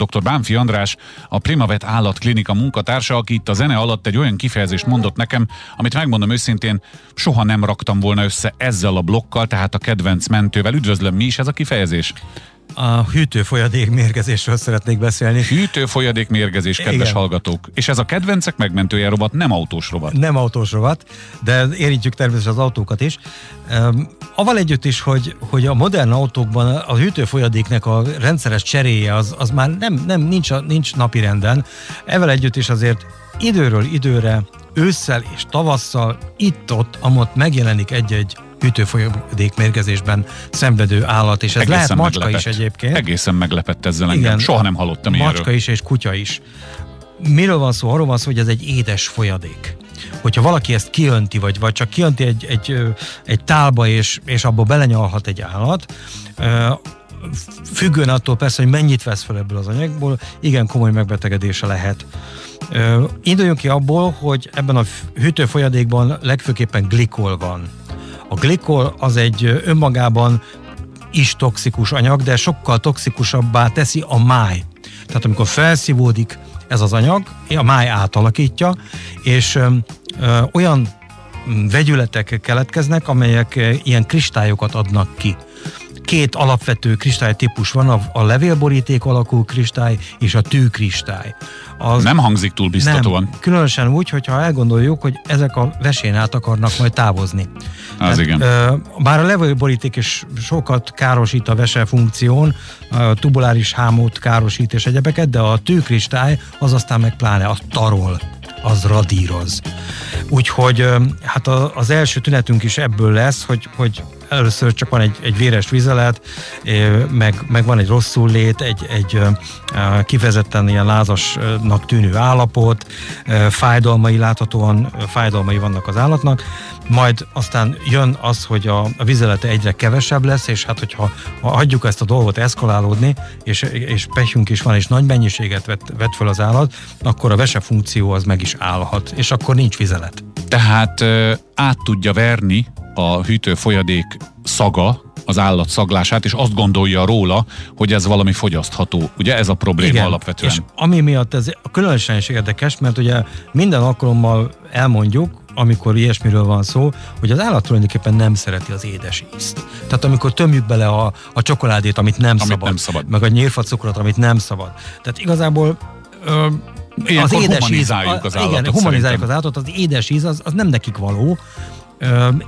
Dr. Bánfi András, a Primavet állatklinika munkatársa, aki itt a zene alatt egy olyan kifejezést mondott nekem, amit megmondom őszintén, soha nem raktam volna össze ezzel a blokkal, tehát a kedvenc mentővel. Üdvözlöm, mi is ez a kifejezés? A hűtőfolyadék mérgezésről szeretnék beszélni. Hűtőfolyadék mérgezés, kedves Igen. hallgatók. És ez a kedvencek megmentője rovat, nem autós rovat. Nem autós rovat, de érintjük természetesen az autókat is. Um, aval együtt is, hogy, hogy a modern autókban a hűtőfolyadéknek a rendszeres cseréje az, az már nem, nem nincs, a, nincs napi renden. Evel együtt is azért időről időre, ősszel és tavasszal itt-ott, amott megjelenik egy-egy hűtőfolyadék mérgezésben szenvedő állat, és ez Egészen lehet macska meglepett. is egyébként. Egészen meglepett ezzel engem. Igen, Soha nem hallottam macska ilyenről. is és kutya is. Miről van szó? Arról van szó, hogy ez egy édes folyadék hogyha valaki ezt kiönti, vagy, vagy csak kiönti egy, egy, egy tálba, és, és abból belenyalhat egy állat, függően attól persze, hogy mennyit vesz fel ebből az anyagból, igen komoly megbetegedése lehet. Induljunk ki abból, hogy ebben a hűtőfolyadékban legfőképpen glikol van. A glikol az egy önmagában is toxikus anyag, de sokkal toxikusabbá teszi a máj. Tehát amikor felszívódik ez az anyag, a máj átalakítja, és ö, ö, olyan vegyületek keletkeznek, amelyek ilyen kristályokat adnak ki két alapvető kristálytípus van, a, a levélboríték alakú kristály és a tűkristály. Az nem hangzik túl biztatóan. Nem, különösen úgy, hogyha elgondoljuk, hogy ezek a vesén át akarnak majd távozni. Az Tehát, igen. bár a levélboríték is sokat károsít a vese funkción, a tubuláris hámot károsít és egyebeket, de a tűkristály az aztán meg pláne a tarol az radíroz. Úgyhogy hát az első tünetünk is ebből lesz, hogy, hogy először csak van egy, egy véres vizelet, meg, meg van egy rosszul lét, egy, egy kifejezetten ilyen lázasnak tűnő állapot, fájdalmai láthatóan, fájdalmai vannak az állatnak, majd aztán jön az, hogy a, a vizelete egyre kevesebb lesz, és hát hogyha ha hagyjuk ezt a dolgot eszkalálódni, és, és pehünk is van, és nagy mennyiséget vet, vet fel az állat, akkor a vese funkció az meg is állhat, és akkor nincs vizelet. Tehát át tudja verni a hűtő folyadék szaga az állat szaglását, és azt gondolja róla, hogy ez valami fogyasztható. Ugye ez a probléma Igen, alapvetően. És ami miatt ez különösen is érdekes, mert ugye minden alkalommal elmondjuk, amikor ilyesmiről van szó, hogy az állat tulajdonképpen nem szereti az édes ízt. Tehát amikor tömjük bele a, a csokoládét, amit nem, amit szabad, nem szabad, meg a nyírfacukrot, amit nem szabad. Tehát igazából ö, az édes íz, az állatot. Igen, humanizáljuk az állatot, az édes íz az, az nem nekik való,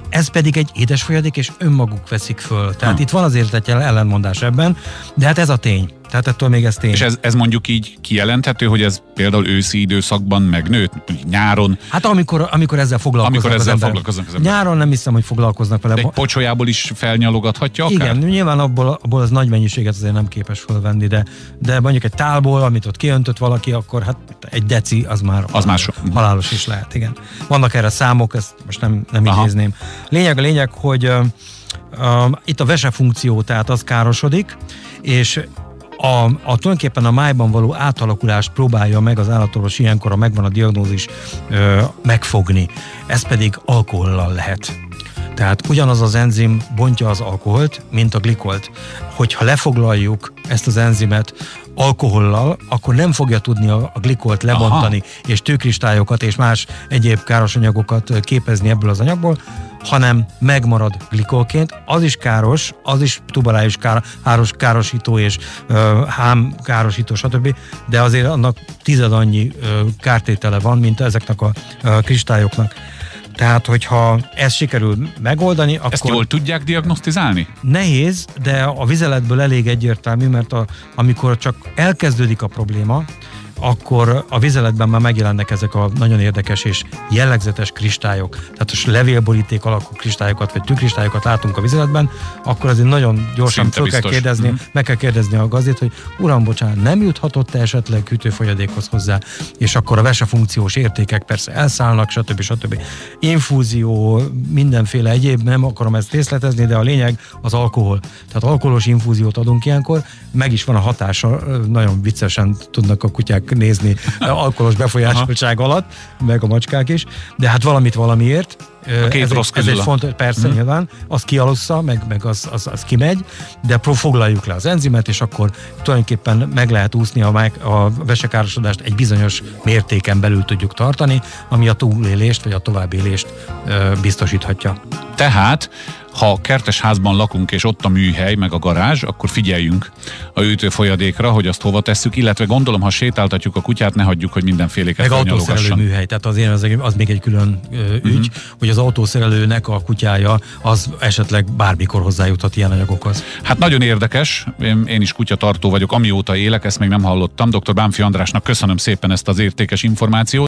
ez pedig egy édes folyadék, és önmaguk veszik föl. Tehát ha. itt van azért egy ellenmondás ebben, de hát ez a tény. Tehát ettől még ez tény. És ez, ez mondjuk így kijelenthető, hogy ez például őszi időszakban megnőtt, nyáron? Hát amikor, amikor ezzel foglalkoznak amikor ezzel az foglalkoznak az ember. Nyáron nem hiszem, hogy foglalkoznak vele. De egy pocsolyából is felnyalogathatja akár? Igen, nyilván abból, abból az nagy mennyiséget azért nem képes fölvenni, de, de mondjuk egy tálból, amit ott kiöntött valaki, akkor hát egy deci az már, az már so. halálos is lehet, igen. Vannak erre számok, ezt most nem, nem idézném. Lényeg a lényeg, hogy uh, uh, itt a vese funkció, tehát az károsodik, és a, a tulajdonképpen a májban való átalakulást próbálja meg az állatorvos ilyenkor, a megvan a diagnózis, ö, megfogni. Ez pedig alkohollal lehet. Tehát ugyanaz az enzim bontja az alkoholt, mint a glikolt. Hogyha lefoglaljuk ezt az enzimet alkohollal, akkor nem fogja tudni a, glikolt lebontani, Aha. és tőkristályokat és más egyéb káros anyagokat képezni ebből az anyagból, hanem megmarad glikolként, az is káros, az is tubalális káros, károsító és ö, hám károsító, stb., de azért annak tized annyi ö, kártétele van, mint ezeknek a ö, kristályoknak. Tehát, hogyha ezt sikerül megoldani, akkor... Ezt jól tudják diagnosztizálni? Nehéz, de a vizeletből elég egyértelmű, mert a, amikor csak elkezdődik a probléma, akkor a vizeletben már megjelennek ezek a nagyon érdekes és jellegzetes kristályok. Tehát a levélboríték alakú kristályokat, vagy tükristályokat látunk a vizeletben, akkor azért nagyon gyorsan fel kell kérdezni, mm. meg kell kérdezni a gazdét, hogy uram, bocsánat, nem juthatott -e esetleg hűtőfolyadékhoz hozzá, és akkor a vese funkciós értékek persze elszállnak, stb. stb. Infúzió, mindenféle egyéb, nem akarom ezt részletezni, de a lényeg az alkohol. Tehát alkoholos infúziót adunk ilyenkor, meg is van a hatása, nagyon viccesen tudnak a kutyák nézni alkoholos befolyásoltság alatt, meg a macskák is, de hát valamit valamiért. A két ez rossz egy, ez egy fontos, persze mm. nyilván, az kialussza, meg, meg az, az, az kimegy, de foglaljuk le az enzimet, és akkor tulajdonképpen meg lehet úszni a, mág- a vesekárosodást egy bizonyos mértéken belül tudjuk tartani, ami a túlélést vagy a továbbélést ö, biztosíthatja. Tehát, ha kertes házban lakunk, és ott a műhely, meg a garázs, akkor figyeljünk a ütő folyadékra, hogy azt hova tesszük, illetve gondolom, ha sétáltatjuk a kutyát, ne hagyjuk, hogy mindenféléket Meg autószerelő műhely, tehát azért az, az még egy külön ügy, uh-huh. hogy az autószerelőnek a kutyája az esetleg bármikor hozzájuthat ilyen anyagokhoz. Hát nagyon érdekes, én, én is kutyatartó vagyok, amióta élek, ezt még nem hallottam. Dr. Bánfi Andrásnak köszönöm szépen ezt az értékes információt.